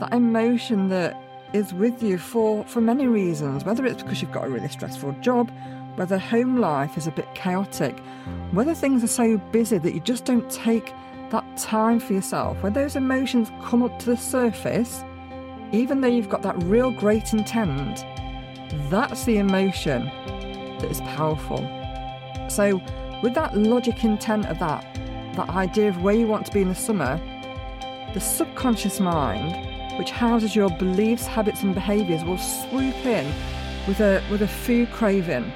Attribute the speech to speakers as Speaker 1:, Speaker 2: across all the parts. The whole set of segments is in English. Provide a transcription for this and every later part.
Speaker 1: that emotion that is with you for, for many reasons, whether it's because you've got a really stressful job, whether home life is a bit chaotic, whether things are so busy that you just don't take that time for yourself, when those emotions come up to the surface, even though you've got that real great intent, that's the emotion that is powerful. So, with that logic intent of that, that idea of where you want to be in the summer, the subconscious mind, which houses your beliefs, habits, and behaviours, will swoop in with a with a food craving.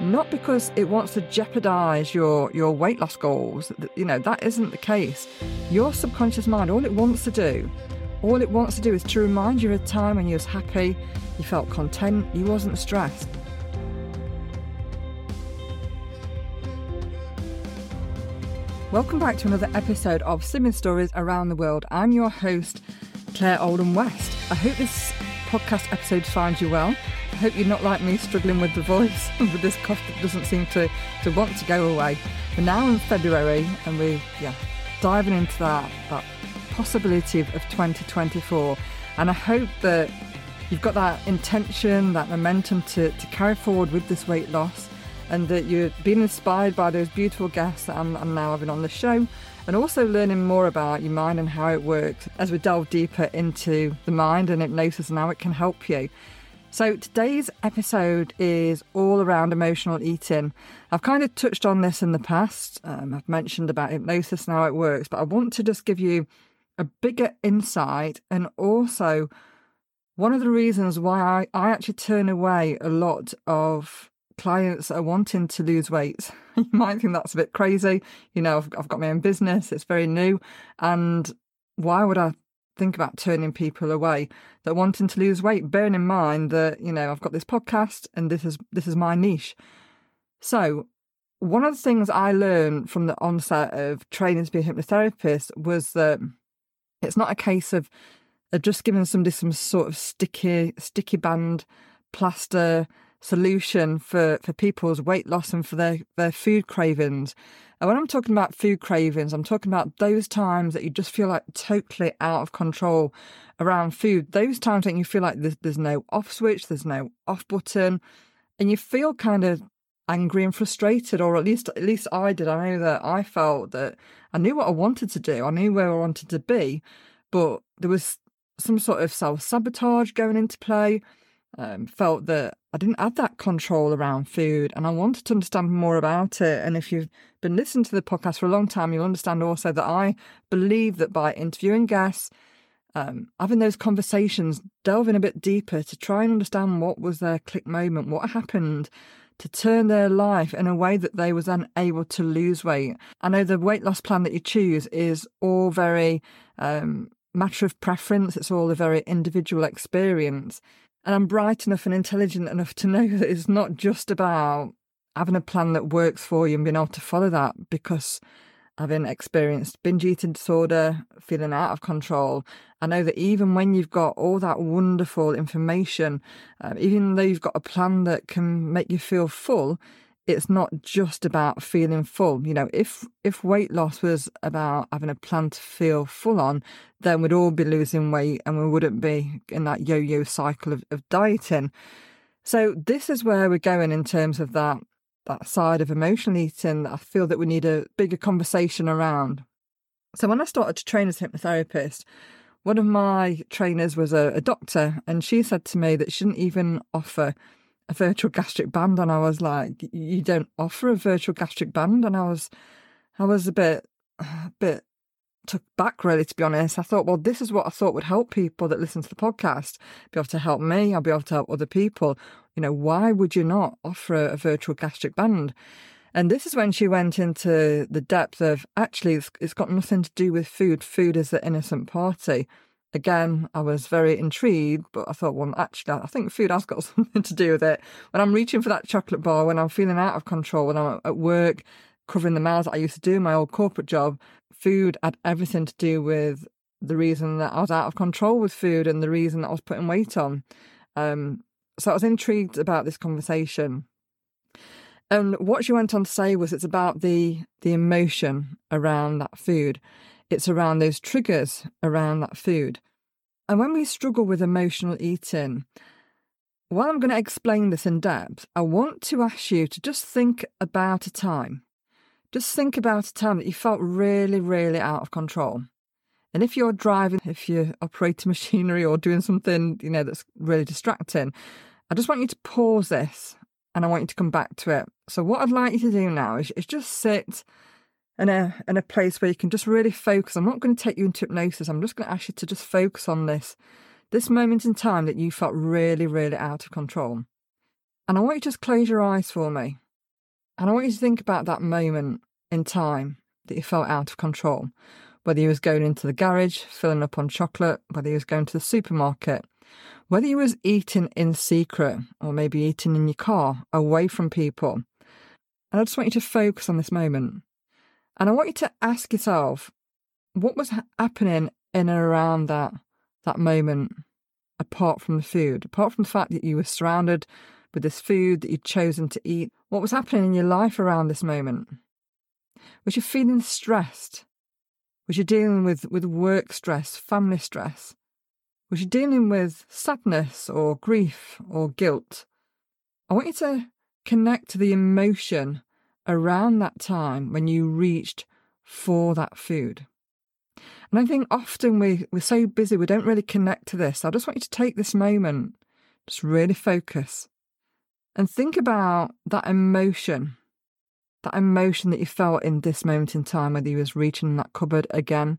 Speaker 1: Not because it wants to jeopardize your, your weight loss goals. You know, that isn't the case. Your subconscious mind, all it wants to do, all it wants to do is to remind you of a time when you was happy, you felt content, you wasn't stressed. Welcome back to another episode of Slimming Stories Around the World. I'm your host, Claire Oldham West. I hope this podcast episode finds you well. I hope you're not like me struggling with the voice with this cough that doesn't seem to, to want to go away. We're now in February and we're yeah, diving into that, that possibility of, of 2024. And I hope that you've got that intention, that momentum to, to carry forward with this weight loss and that you've been inspired by those beautiful guests that I'm, I'm now having on the show and also learning more about your mind and how it works as we delve deeper into the mind and hypnosis and how it can help you. So, today's episode is all around emotional eating. I've kind of touched on this in the past. Um, I've mentioned about hypnosis and how it works, but I want to just give you a bigger insight and also one of the reasons why I, I actually turn away a lot of clients are wanting to lose weight. you might think that's a bit crazy. You know, I've, I've got my own business, it's very new. And why would I think about turning people away that wanting to lose weight, bearing in mind that, you know, I've got this podcast and this is this is my niche. So one of the things I learned from the onset of training to be a hypnotherapist was that it's not a case of just giving somebody some sort of sticky sticky band plaster solution for, for people's weight loss and for their, their food cravings. And when I'm talking about food cravings, I'm talking about those times that you just feel like totally out of control around food. Those times when you feel like there's, there's no off switch, there's no off button, and you feel kind of angry and frustrated, or at least at least I did. I know that I felt that I knew what I wanted to do, I knew where I wanted to be, but there was some sort of self sabotage going into play. Um, felt that I didn't have that control around food and I wanted to understand more about it. And if you've been listening to the podcast for a long time, you'll understand also that I believe that by interviewing guests, um, having those conversations, delving a bit deeper to try and understand what was their click moment, what happened to turn their life in a way that they was then able to lose weight. I know the weight loss plan that you choose is all very um, matter of preference. It's all a very individual experience. And I'm bright enough and intelligent enough to know that it's not just about having a plan that works for you and being able to follow that because having experienced binge eating disorder, feeling out of control, I know that even when you've got all that wonderful information, um, even though you've got a plan that can make you feel full, it's not just about feeling full. You know, if if weight loss was about having a plan to feel full on, then we'd all be losing weight and we wouldn't be in that yo-yo cycle of, of dieting. So this is where we're going in terms of that that side of emotional eating I feel that we need a bigger conversation around. So when I started to train as a hypnotherapist, one of my trainers was a, a doctor and she said to me that she didn't even offer a virtual gastric band and I was like, you don't offer a virtual gastric band? And I was, I was a bit, a bit took back really, to be honest. I thought, well, this is what I thought would help people that listen to the podcast, be able to help me, I'll be able to help other people. You know, why would you not offer a, virtual gastric band? And this is when she went into the depth of actually, it's, it's got nothing to do with food. Food is the innocent party again, I was very intrigued, but I thought, well, actually, I think food has got something to do with it. When I'm reaching for that chocolate bar, when I'm feeling out of control, when I'm at work, covering the miles that I used to do in my old corporate job, food had everything to do with the reason that I was out of control with food and the reason that I was putting weight on. Um, so I was intrigued about this conversation. And what she went on to say was it's about the the emotion around that food it's around those triggers around that food. And when we struggle with emotional eating, while I'm going to explain this in depth, I want to ask you to just think about a time. Just think about a time that you felt really, really out of control. And if you're driving, if you're operating machinery or doing something, you know, that's really distracting, I just want you to pause this and I want you to come back to it. So what I'd like you to do now is, is just sit in a in a place where you can just really focus. I'm not going to take you into hypnosis. I'm just going to ask you to just focus on this this moment in time that you felt really, really out of control. And I want you to just close your eyes for me. And I want you to think about that moment in time that you felt out of control. Whether you was going into the garage, filling up on chocolate, whether you was going to the supermarket, whether you was eating in secret or maybe eating in your car away from people. And I just want you to focus on this moment. And I want you to ask yourself, what was happening in and around that that moment apart from the food, apart from the fact that you were surrounded with this food that you'd chosen to eat? What was happening in your life around this moment? Was you feeling stressed? Was you dealing with, with work stress, family stress? Was you dealing with sadness or grief or guilt? I want you to connect to the emotion around that time when you reached for that food. And I think often we, we're so busy, we don't really connect to this. I just want you to take this moment, just really focus and think about that emotion, that emotion that you felt in this moment in time, whether you was reaching that cupboard again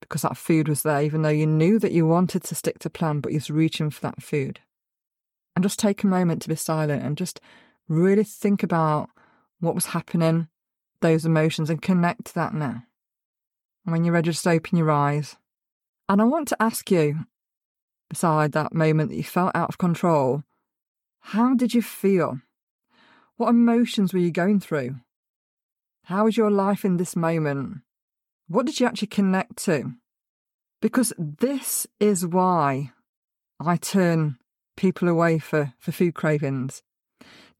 Speaker 1: because that food was there, even though you knew that you wanted to stick to plan, but you was reaching for that food. And just take a moment to be silent and just really think about what was happening, those emotions, and connect to that now. And when you're ready, just open your eyes. And I want to ask you, beside that moment that you felt out of control, how did you feel? What emotions were you going through? How was your life in this moment? What did you actually connect to? Because this is why I turn people away for, for food cravings.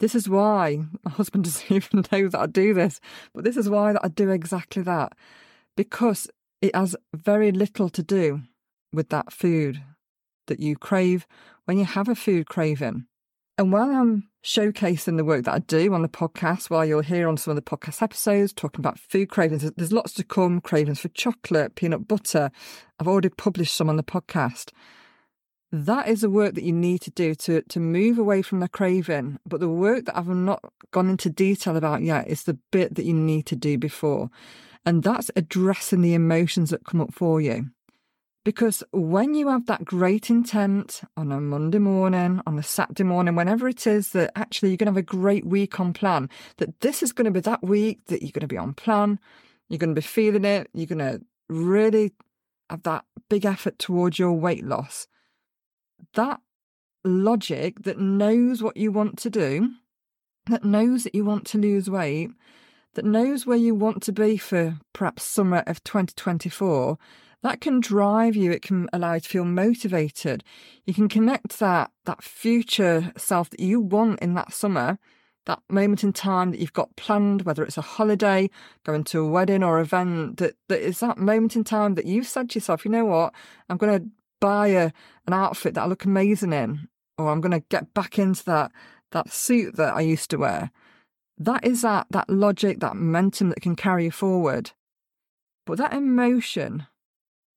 Speaker 1: This is why my husband doesn't even know that I do this, but this is why that I do exactly that. Because it has very little to do with that food that you crave when you have a food craving. And while I'm showcasing the work that I do on the podcast, while you'll hear on some of the podcast episodes talking about food cravings, there's lots to come cravings for chocolate, peanut butter. I've already published some on the podcast that is the work that you need to do to to move away from the craving. But the work that I've not gone into detail about yet is the bit that you need to do before. And that's addressing the emotions that come up for you. Because when you have that great intent on a Monday morning, on a Saturday morning, whenever it is that actually you're going to have a great week on plan, that this is going to be that week that you're going to be on plan, you're going to be feeling it, you're going to really have that big effort towards your weight loss that logic that knows what you want to do, that knows that you want to lose weight, that knows where you want to be for perhaps summer of 2024, that can drive you. It can allow you to feel motivated. You can connect that that future self that you want in that summer, that moment in time that you've got planned, whether it's a holiday, going to a wedding or event, that, that is that moment in time that you've said to yourself, you know what, I'm going to buy a, an outfit that I look amazing in, or I'm going to get back into that that suit that I used to wear. That is that that logic, that momentum that can carry you forward. But that emotion,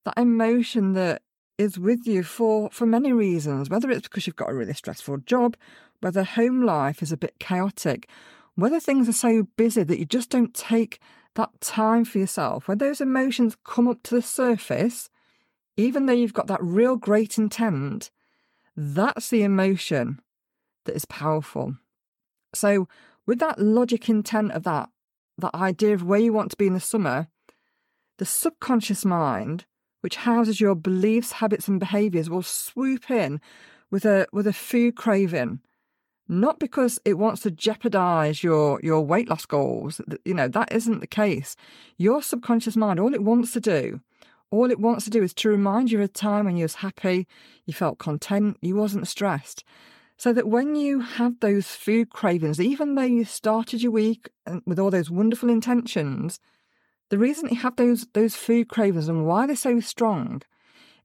Speaker 1: that emotion that is with you for for many reasons, whether it's because you've got a really stressful job, whether home life is a bit chaotic, whether things are so busy that you just don't take that time for yourself, when those emotions come up to the surface, even though you've got that real great intent, that's the emotion that is powerful. So, with that logic intent of that, that idea of where you want to be in the summer, the subconscious mind, which houses your beliefs, habits, and behaviors, will swoop in with a with a food craving, not because it wants to jeopardize your your weight loss goals. You know that isn't the case. Your subconscious mind, all it wants to do all it wants to do is to remind you of a time when you was happy, you felt content, you wasn't stressed. So that when you have those food cravings, even though you started your week with all those wonderful intentions, the reason you have those those food cravings and why they're so strong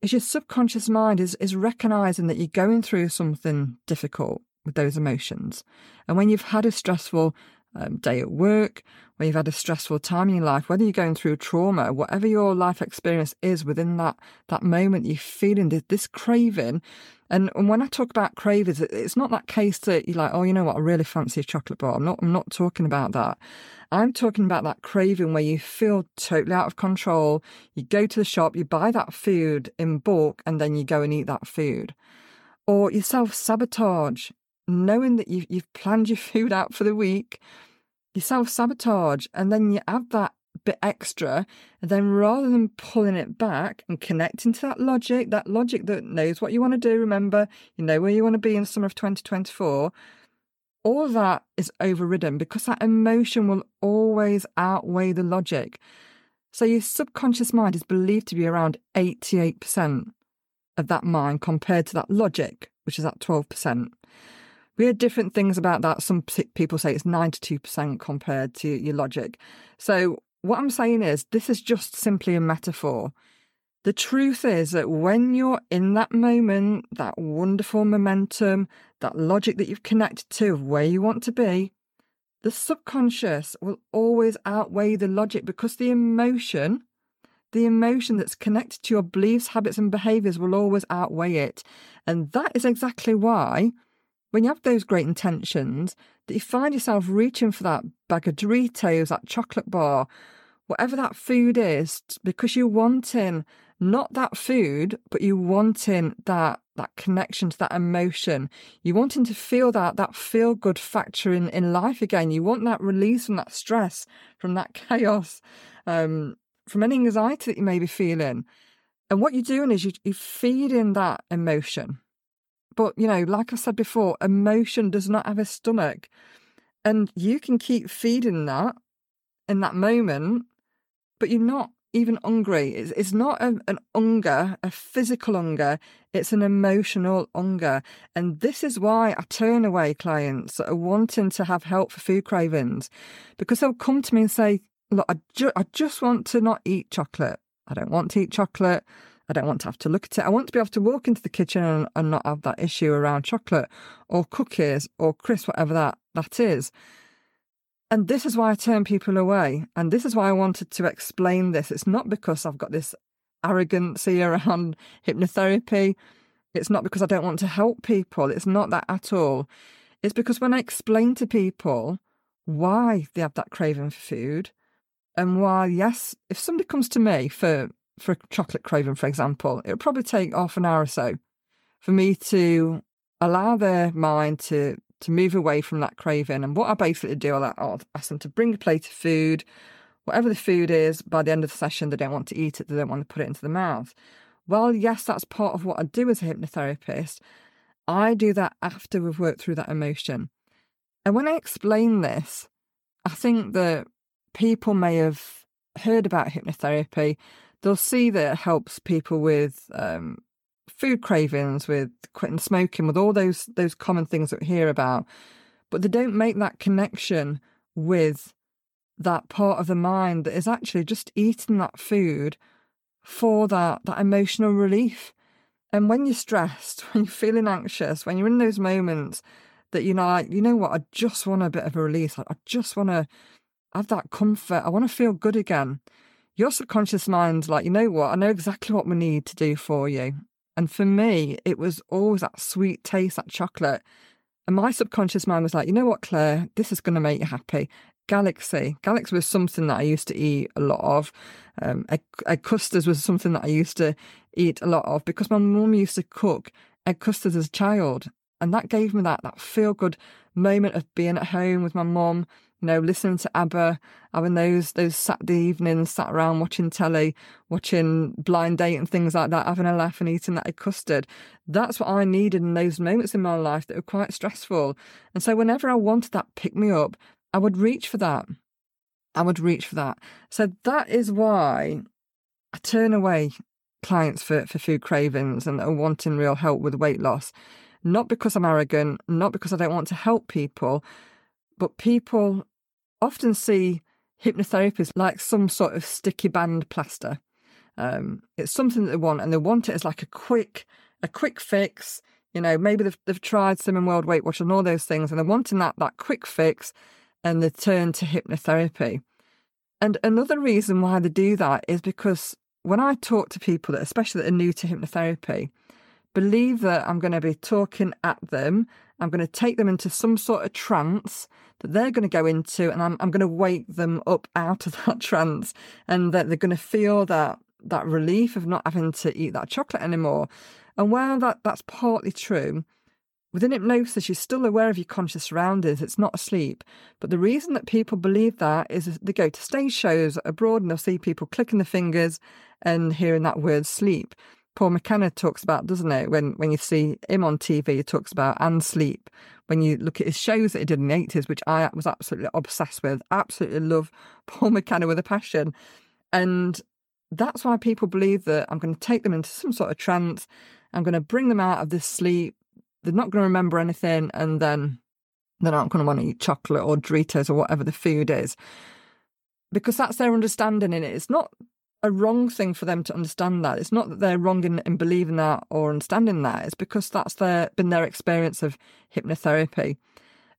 Speaker 1: is your subconscious mind is, is recognizing that you're going through something difficult with those emotions. And when you've had a stressful um, day at work, when you've had a stressful time in your life, whether you're going through trauma, whatever your life experience is within that that moment, you're feeling this, this craving. And, and when I talk about cravings, it's not that case that you're like, oh, you know what, I really fancy a chocolate bar. I'm not. I'm not talking about that. I'm talking about that craving where you feel totally out of control. You go to the shop, you buy that food in bulk, and then you go and eat that food. Or you self sabotage, knowing that you've, you've planned your food out for the week you self sabotage and then you add that bit extra. And then rather than pulling it back and connecting to that logic, that logic that knows what you want to do, remember, you know where you want to be in the summer of 2024, all that is overridden because that emotion will always outweigh the logic. So your subconscious mind is believed to be around 88% of that mind compared to that logic, which is at 12%. We hear different things about that. Some people say it's 92% compared to your logic. So, what I'm saying is, this is just simply a metaphor. The truth is that when you're in that moment, that wonderful momentum, that logic that you've connected to of where you want to be, the subconscious will always outweigh the logic because the emotion, the emotion that's connected to your beliefs, habits, and behaviors will always outweigh it. And that is exactly why when you have those great intentions, that you find yourself reaching for that bag of Doritos, that chocolate bar, whatever that food is, because you're wanting not that food, but you wanting that that connection to that emotion. You wanting to feel that that feel good factor in, in life again. You want that release from that stress, from that chaos, um, from any anxiety that you may be feeling. And what you're doing is you, you're feeding that emotion. But, you know, like I said before, emotion does not have a stomach. And you can keep feeding that in that moment, but you're not even hungry. It's, it's not a, an hunger, a physical hunger, it's an emotional hunger. And this is why I turn away clients that are wanting to have help for food cravings because they'll come to me and say, Look, I, ju- I just want to not eat chocolate. I don't want to eat chocolate. I don't want to have to look at it. I want to be able to walk into the kitchen and, and not have that issue around chocolate or cookies or crisps, whatever that, that is. And this is why I turn people away. And this is why I wanted to explain this. It's not because I've got this arrogancy around hypnotherapy. It's not because I don't want to help people. It's not that at all. It's because when I explain to people why they have that craving for food and why, yes, if somebody comes to me for for a chocolate craving, for example, it would probably take half an hour or so for me to allow their mind to to move away from that craving. And what I basically do, I'll ask them to bring a plate of food, whatever the food is. By the end of the session, they don't want to eat it; they don't want to put it into the mouth. Well, yes, that's part of what I do as a hypnotherapist. I do that after we've worked through that emotion. And when I explain this, I think that people may have heard about hypnotherapy they'll see that it helps people with um, food cravings, with quitting smoking, with all those those common things that we hear about, but they don't make that connection with that part of the mind that is actually just eating that food for that that emotional relief. And when you're stressed, when you're feeling anxious, when you're in those moments that you know, like, you know what, I just want a bit of a release. I just want to have that comfort. I want to feel good again your subconscious mind's like, you know what? I know exactly what we need to do for you. And for me, it was always that sweet taste, that chocolate. And my subconscious mind was like, you know what, Claire, this is going to make you happy. Galaxy. Galaxy was something that I used to eat a lot of. Um, egg, egg custards was something that I used to eat a lot of because my mum used to cook egg custards as a child. And that gave me that, that feel good moment of being at home with my mum, you know, listening to ABBA, having those those Saturday evenings, sat around watching telly, watching Blind Date and things like that, having a laugh and eating that custard. That's what I needed in those moments in my life that were quite stressful. And so whenever I wanted that pick me up, I would reach for that. I would reach for that. So that is why I turn away clients for, for food cravings and are wanting real help with weight loss. Not because I'm arrogant, not because I don't want to help people, but people often see hypnotherapy as like some sort of sticky band plaster. Um, it's something that they want, and they want it as like a quick, a quick fix. You know, maybe they've, they've tried Slimming World, Weight Watch, and all those things, and they're wanting that that quick fix, and they turn to hypnotherapy. And another reason why they do that is because when I talk to people that, especially that are new to hypnotherapy, believe that I'm going to be talking at them, I'm going to take them into some sort of trance that they're going to go into, and I'm, I'm going to wake them up out of that trance, and that they're going to feel that that relief of not having to eat that chocolate anymore. And while that, that's partly true, within hypnosis, you're still aware of your conscious surroundings. It's not asleep. But the reason that people believe that is they go to stage shows abroad and they'll see people clicking the fingers and hearing that word sleep. Paul McKenna talks about, doesn't it? When when you see him on TV, he talks about and sleep. When you look at his shows that he did in the eighties, which I was absolutely obsessed with, absolutely love Paul McKenna with a passion, and that's why people believe that I'm going to take them into some sort of trance. I'm going to bring them out of this sleep. They're not going to remember anything, and then they're not going to want to eat chocolate or Doritos or whatever the food is, because that's their understanding in it. It's not a wrong thing for them to understand that. It's not that they're wrong in, in believing that or understanding that. It's because that's their been their experience of hypnotherapy.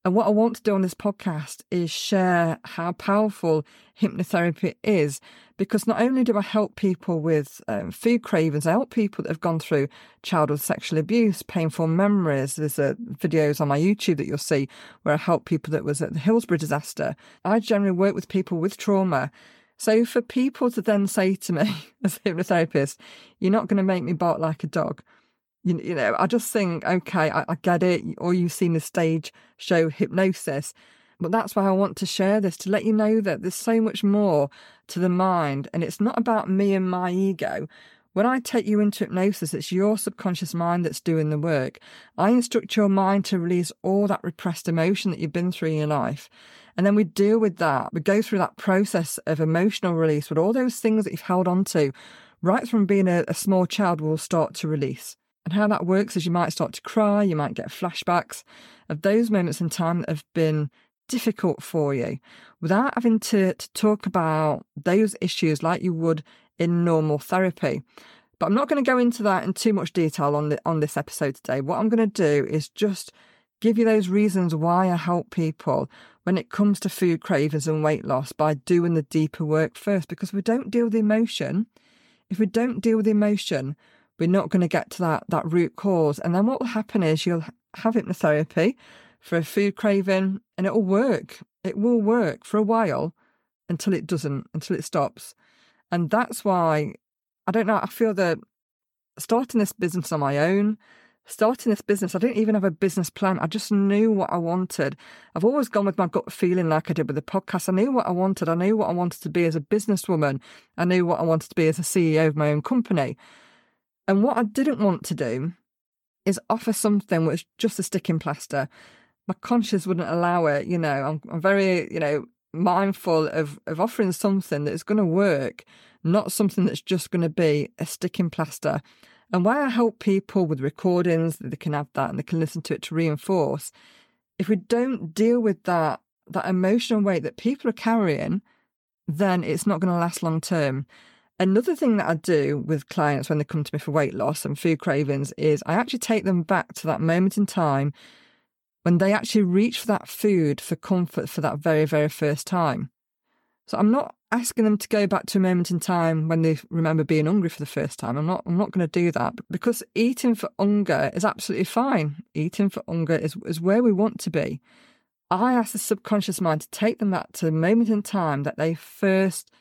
Speaker 1: And what I want to do on this podcast is share how powerful hypnotherapy is, because not only do I help people with um, food cravings, I help people that have gone through childhood sexual abuse, painful memories. There's uh, videos on my YouTube that you'll see where I help people that was at the Hillsborough disaster. I generally work with people with trauma so for people to then say to me as a hypnotherapist, you're not going to make me bark like a dog. You, you know, I just think, okay, I, I get it. Or you've seen the stage show hypnosis. But that's why I want to share this to let you know that there's so much more to the mind. And it's not about me and my ego. When I take you into hypnosis, it's your subconscious mind that's doing the work. I instruct your mind to release all that repressed emotion that you've been through in your life. And then we deal with that. We go through that process of emotional release with all those things that you've held on to, right from being a, a small child, will start to release. And how that works is you might start to cry, you might get flashbacks of those moments in time that have been difficult for you without having to, to talk about those issues like you would in normal therapy. But I'm not going to go into that in too much detail on the, on this episode today. What I'm going to do is just give you those reasons why I help people when it comes to food cravings and weight loss by doing the deeper work first. Because we don't deal with the emotion, if we don't deal with the emotion, we're not going to get to that, that root cause. And then what will happen is you'll have hypnotherapy for a food craving and it will work. It will work for a while until it doesn't, until it stops. And that's why I don't know, I feel that starting this business on my own, starting this business, I didn't even have a business plan. I just knew what I wanted. I've always gone with my gut feeling, like I did with the podcast. I knew what I wanted. I knew what I wanted to be as a businesswoman. I knew what I wanted to be as a CEO of my own company. And what I didn't want to do is offer something which just a sticking plaster. My conscience wouldn't allow it. You know, I'm, I'm very, you know, mindful of, of offering something that's going to work, not something that's just going to be a sticking plaster. And why I help people with recordings, they can have that and they can listen to it to reinforce. If we don't deal with that, that emotional weight that people are carrying, then it's not going to last long term. Another thing that I do with clients when they come to me for weight loss and food cravings is I actually take them back to that moment in time when they actually reach for that food for comfort for that very, very first time. So I'm not asking them to go back to a moment in time when they remember being hungry for the first time. I'm not I'm not going to do that because eating for hunger is absolutely fine. Eating for hunger is, is where we want to be. I ask the subconscious mind to take them back to the moment in time that they first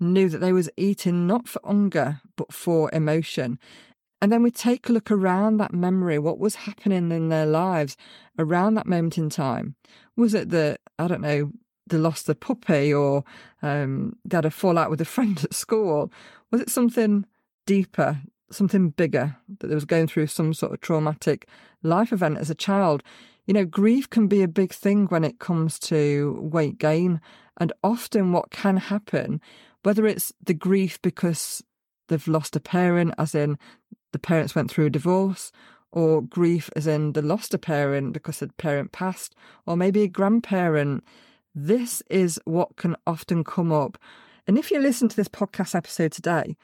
Speaker 1: knew that they was eating not for hunger but for emotion. And then we take a look around that memory, what was happening in their lives around that moment in time. Was it that, I don't know, they lost a puppy or um, they had a fallout with a friend at school? Was it something deeper, something bigger, that they was going through some sort of traumatic life event as a child? You know, grief can be a big thing when it comes to weight gain. And often what can happen, whether it's the grief because they've lost a parent, as in the parents went through a divorce, or grief as in they lost a parent because the parent passed, or maybe a grandparent this is what can often come up. And if you listen to this podcast episode today,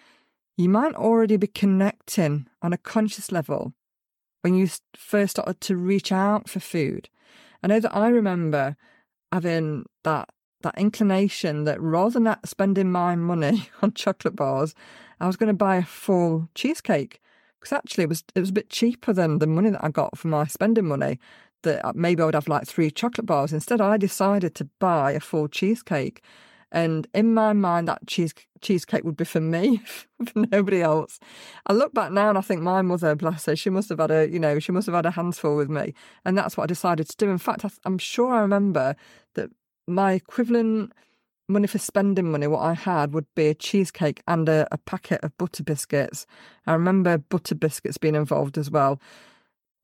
Speaker 1: you might already be connecting on a conscious level when you first started to reach out for food. I know that I remember having that that inclination that rather than spending my money on chocolate bars, I was going to buy a full cheesecake because actually it was it was a bit cheaper than the money that I got for my spending money. That uh, maybe I would have like three chocolate bars. Instead, I decided to buy a full cheesecake, and in my mind, that cheese cheesecake would be for me, for nobody else. I look back now and I think my mother, bless her, she must have had a you know she must have had a handful with me, and that's what I decided to do. In fact, I'm sure I remember that my equivalent money for spending money, what I had would be a cheesecake and a, a packet of butter biscuits. I remember butter biscuits being involved as well.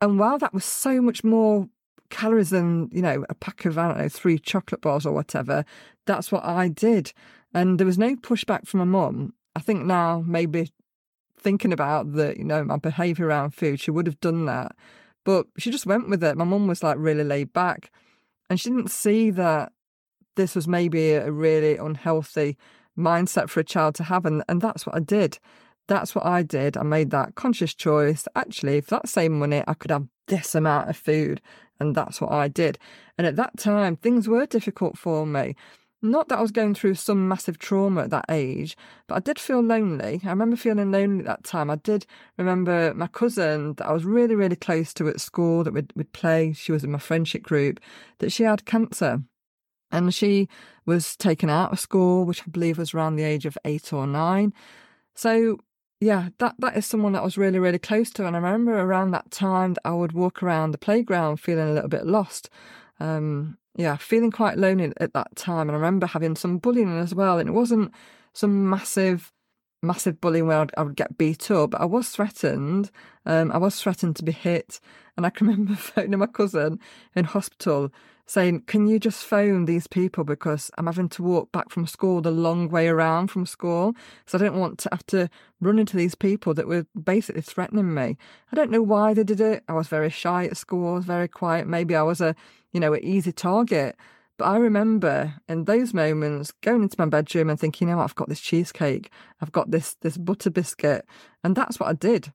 Speaker 1: And while that was so much more calories than, you know, a pack of, I don't know, three chocolate bars or whatever, that's what I did. And there was no pushback from my mum. I think now, maybe thinking about the, you know, my behaviour around food, she would have done that. But she just went with it. My mum was like really laid back and she didn't see that this was maybe a really unhealthy mindset for a child to have. And, and that's what I did. That's what I did. I made that conscious choice. Actually, for that same money, I could have this amount of food. And that's what I did. And at that time, things were difficult for me. Not that I was going through some massive trauma at that age, but I did feel lonely. I remember feeling lonely at that time. I did remember my cousin that I was really, really close to at school that would would play. She was in my friendship group, that she had cancer. And she was taken out of school, which I believe was around the age of eight or nine. So yeah, that, that is someone that I was really, really close to. And I remember around that time that I would walk around the playground feeling a little bit lost. Um, yeah, feeling quite lonely at that time. And I remember having some bullying as well. And it wasn't some massive, massive bullying where I'd, I would get beat up. I was threatened. Um, I was threatened to be hit. And I can remember phoning my cousin in hospital saying, Can you just phone these people because I'm having to walk back from school the long way around from school? So I don't want to have to run into these people that were basically threatening me. I don't know why they did it. I was very shy at school, very quiet. Maybe I was a, you know, an easy target. But I remember in those moments going into my bedroom and thinking, you know, I've got this cheesecake, I've got this this butter biscuit, and that's what I did.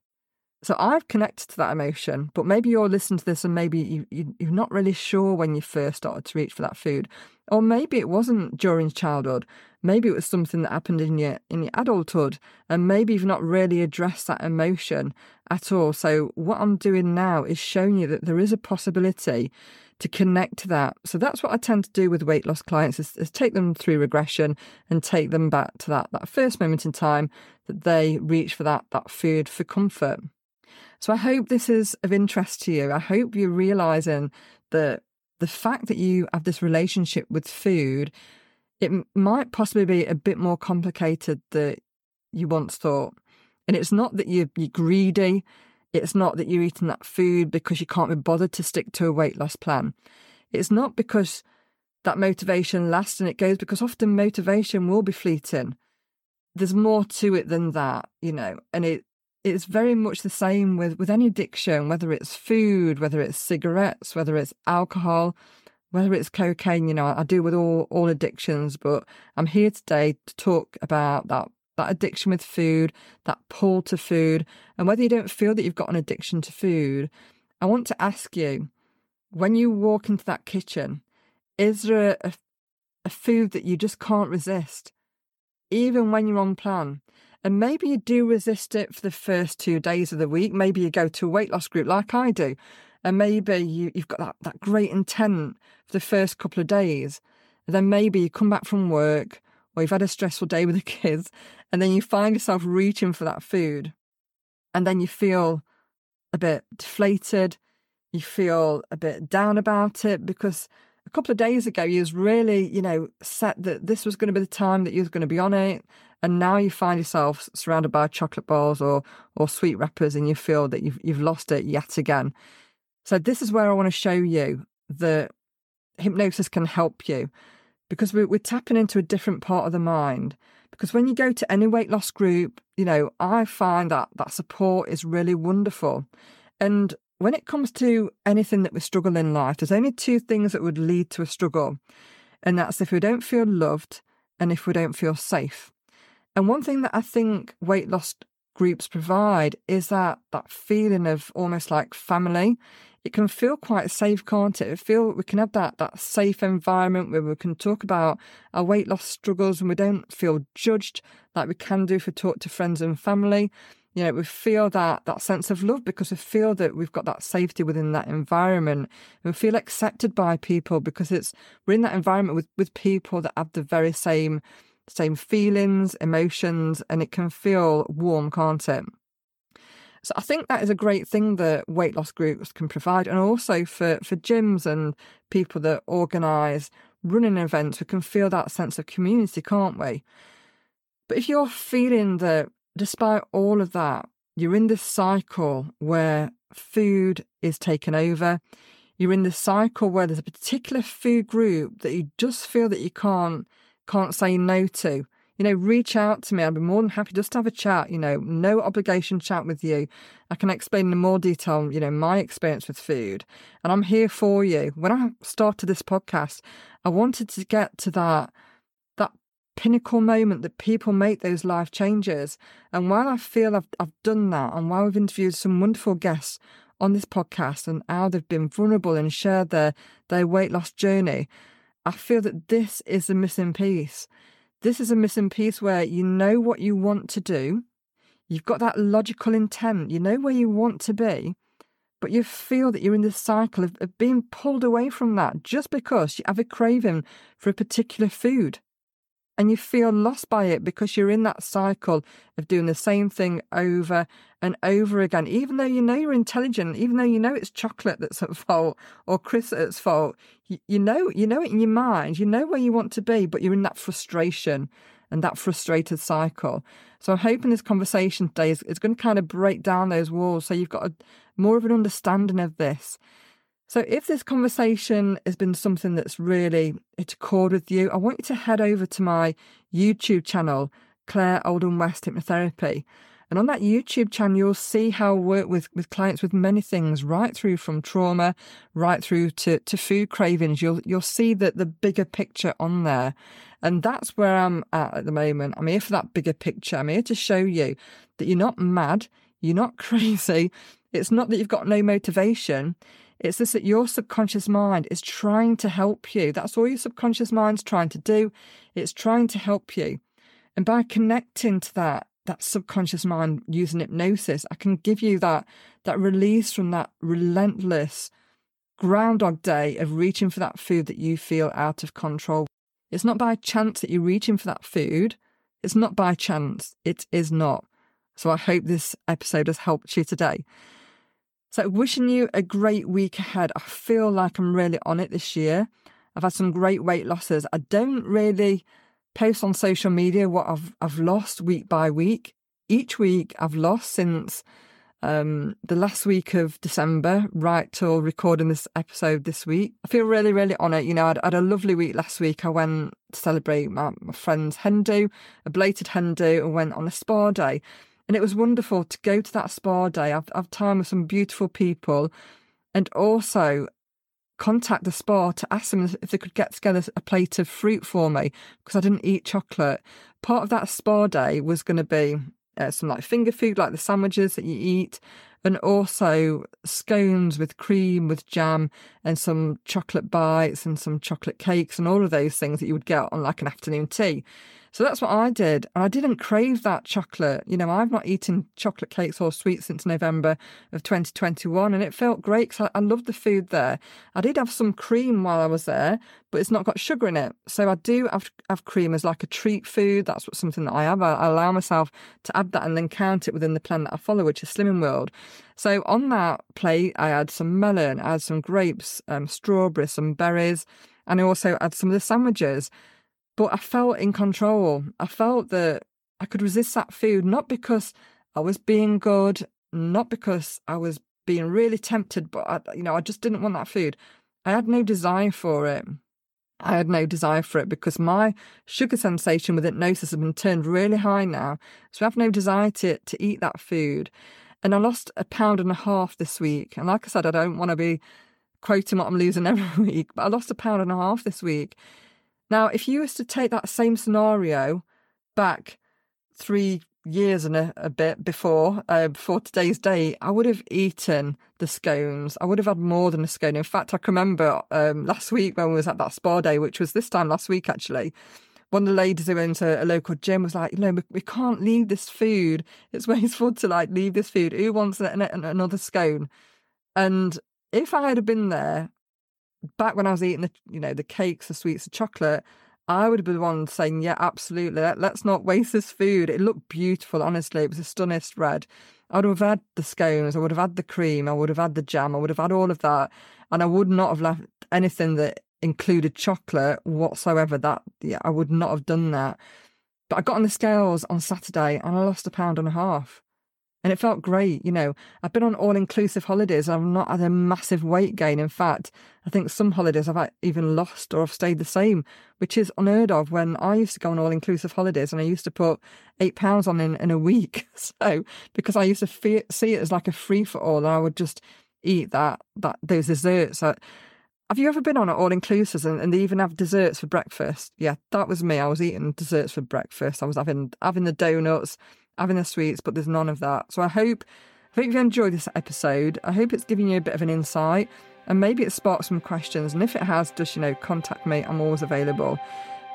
Speaker 1: So I've connected to that emotion, but maybe you're listening to this and maybe you, you, you're not really sure when you first started to reach for that food. Or maybe it wasn't during childhood. Maybe it was something that happened in your in your adulthood, and maybe you've not really addressed that emotion at all. So what I'm doing now is showing you that there is a possibility to connect to that. So that's what I tend to do with weight loss clients is, is take them through regression and take them back to that that first moment in time that they reach for that that food for comfort. So I hope this is of interest to you. I hope you're realizing that the fact that you have this relationship with food, it might possibly be a bit more complicated than you once thought. And it's not that you're, you're greedy. It's not that you're eating that food because you can't be bothered to stick to a weight loss plan. It's not because that motivation lasts and it goes because often motivation will be fleeting. There's more to it than that, you know, and it it's very much the same with, with any addiction, whether it's food, whether it's cigarettes, whether it's alcohol, whether it's cocaine. You know, I deal with all, all addictions, but I'm here today to talk about that, that addiction with food, that pull to food. And whether you don't feel that you've got an addiction to food, I want to ask you when you walk into that kitchen, is there a, a food that you just can't resist, even when you're on plan? And maybe you do resist it for the first two days of the week. Maybe you go to a weight loss group like I do. And maybe you, you've got that, that great intent for the first couple of days. And then maybe you come back from work or you've had a stressful day with the kids and then you find yourself reaching for that food. And then you feel a bit deflated. You feel a bit down about it because a couple of days ago you was really, you know, set that this was going to be the time that you was going to be on it and now you find yourself surrounded by chocolate balls or or sweet wrappers and you feel that you've you've lost it yet again. So this is where i want to show you that hypnosis can help you because we're, we're tapping into a different part of the mind. Because when you go to any weight loss group you know i find that that support is really wonderful. And when it comes to anything that we struggle in life there's only two things that would lead to a struggle and that's if we don't feel loved and if we don't feel safe and one thing that I think weight loss groups provide is that that feeling of almost like family. It can feel quite safe, can't it? it feel we can have that that safe environment where we can talk about our weight loss struggles and we don't feel judged like we can do if we talk to friends and family. You know, we feel that that sense of love because we feel that we've got that safety within that environment. We feel accepted by people because it's we're in that environment with, with people that have the very same same feelings, emotions, and it can feel warm, can't it? So I think that is a great thing that weight loss groups can provide, and also for for gyms and people that organise running events, we can feel that sense of community, can't we? But if you're feeling that despite all of that, you're in this cycle where food is taken over, you're in this cycle where there's a particular food group that you just feel that you can't can't say no to. You know, reach out to me. I'd be more than happy just to have a chat, you know, no obligation chat with you. I can explain in more detail, you know, my experience with food. And I'm here for you. When I started this podcast, I wanted to get to that that pinnacle moment that people make those life changes. And while I feel I've I've done that and while we've interviewed some wonderful guests on this podcast and how they've been vulnerable and shared their their weight loss journey, I feel that this is a missing piece. This is a missing piece where you know what you want to do, you've got that logical intent, you know where you want to be, but you feel that you're in this cycle of, of being pulled away from that just because you have a craving for a particular food and you feel lost by it because you're in that cycle of doing the same thing over and over again. Even though you know you're intelligent, even though you know it's chocolate that's at fault or Chris at fault, you, you know you know it in your mind. You know where you want to be, but you're in that frustration and that frustrated cycle. So I'm hoping this conversation today is, is going to kind of break down those walls, so you've got a, more of an understanding of this. So, if this conversation has been something that's really hit a chord with you, I want you to head over to my YouTube channel, Claire Oldham West Hypnotherapy. And on that YouTube channel, you'll see how I work with, with clients with many things, right through from trauma, right through to, to food cravings. You'll you'll see that the bigger picture on there. And that's where I'm at at the moment. I'm here for that bigger picture. I'm here to show you that you're not mad, you're not crazy. It's not that you've got no motivation. It's just that your subconscious mind is trying to help you. That's all your subconscious mind's trying to do. It's trying to help you. And by connecting to that, that subconscious mind using hypnosis, I can give you that that release from that relentless groundhog day of reaching for that food that you feel out of control. It's not by chance that you're reaching for that food. It's not by chance. It is not. So I hope this episode has helped you today. So, wishing you a great week ahead. I feel like I'm really on it this year. I've had some great weight losses. I don't really post on social media what I've I've lost week by week. Each week I've lost since um, the last week of December, right till recording this episode this week. I feel really, really on it. You know, I had a lovely week last week. I went to celebrate my, my friend's hen do, a belated hen do, and went on a spa day. And it was wonderful to go to that spa day, have, have time with some beautiful people, and also contact the spa to ask them if they could get together a plate of fruit for me because I didn't eat chocolate. Part of that spa day was going to be uh, some like finger food, like the sandwiches that you eat, and also scones with cream, with jam, and some chocolate bites and some chocolate cakes, and all of those things that you would get on like an afternoon tea. So that's what I did. And I didn't crave that chocolate. You know, I've not eaten chocolate cakes or sweets since November of 2021. And it felt great because I, I loved the food there. I did have some cream while I was there, but it's not got sugar in it. So I do have, have cream as like a treat food. That's what something that I have. I, I allow myself to add that and then count it within the plan that I follow, which is Slimming World. So on that plate, I add some melon, had some grapes, um, strawberries, some berries, and I also add some of the sandwiches. But I felt in control. I felt that I could resist that food, not because I was being good, not because I was being really tempted, but I, you know, I just didn't want that food. I had no desire for it. I had no desire for it because my sugar sensation with hypnosis has been turned really high now. So I have no desire to, to eat that food. And I lost a pound and a half this week. And like I said, I don't want to be quoting what I'm losing every week, but I lost a pound and a half this week. Now, if you was to take that same scenario back three, years and a, a bit before, uh, before today's date, I would have eaten the scones. I would have had more than a scone. In fact, I can remember um, last week when we was at that spa day, which was this time last week actually. One of the ladies who owns a, a local gym was like, you know, we, we, can't leave this food. It's wasteful to like leave this food. Who wants an, an, another scone? And if I had been there back when I was eating the, you know, the cakes, the sweets, the chocolate, I would have been one saying, yeah, absolutely. Let, us not waste this food. It looked beautiful, honestly. It was a stunning red. I would have had the scones, I would have had the cream, I would have had the jam, I would have had all of that. And I would not have left anything that included chocolate whatsoever. That yeah, I would not have done that. But I got on the scales on Saturday and I lost a pound and a half and it felt great. You know, I've been on all inclusive holidays. I've not had a massive weight gain. In fact, I think some holidays I've even lost or I've stayed the same, which is unheard of when I used to go on all inclusive holidays and I used to put eight pounds on in, in a week. So, because I used to see it as like a free for all, I would just eat that, that, those desserts. Have you ever been on an all inclusives and, and they even have desserts for breakfast? Yeah, that was me. I was eating desserts for breakfast. I was having having the donuts, having the sweets, but there's none of that. So I hope, I hope you enjoyed this episode. I hope it's giving you a bit of an insight and maybe it sparked some questions. And if it has, just, you know, contact me. I'm always available.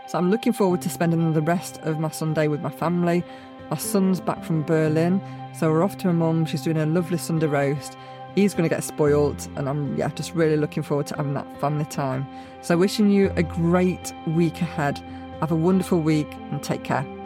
Speaker 1: So I'm looking forward to spending the rest of my Sunday with my family. My son's back from Berlin, so we're off to my mum. She's doing a lovely Sunday roast. He's going to get spoiled, and I'm yeah just really looking forward to having that family time. So wishing you a great week ahead. Have a wonderful week and take care.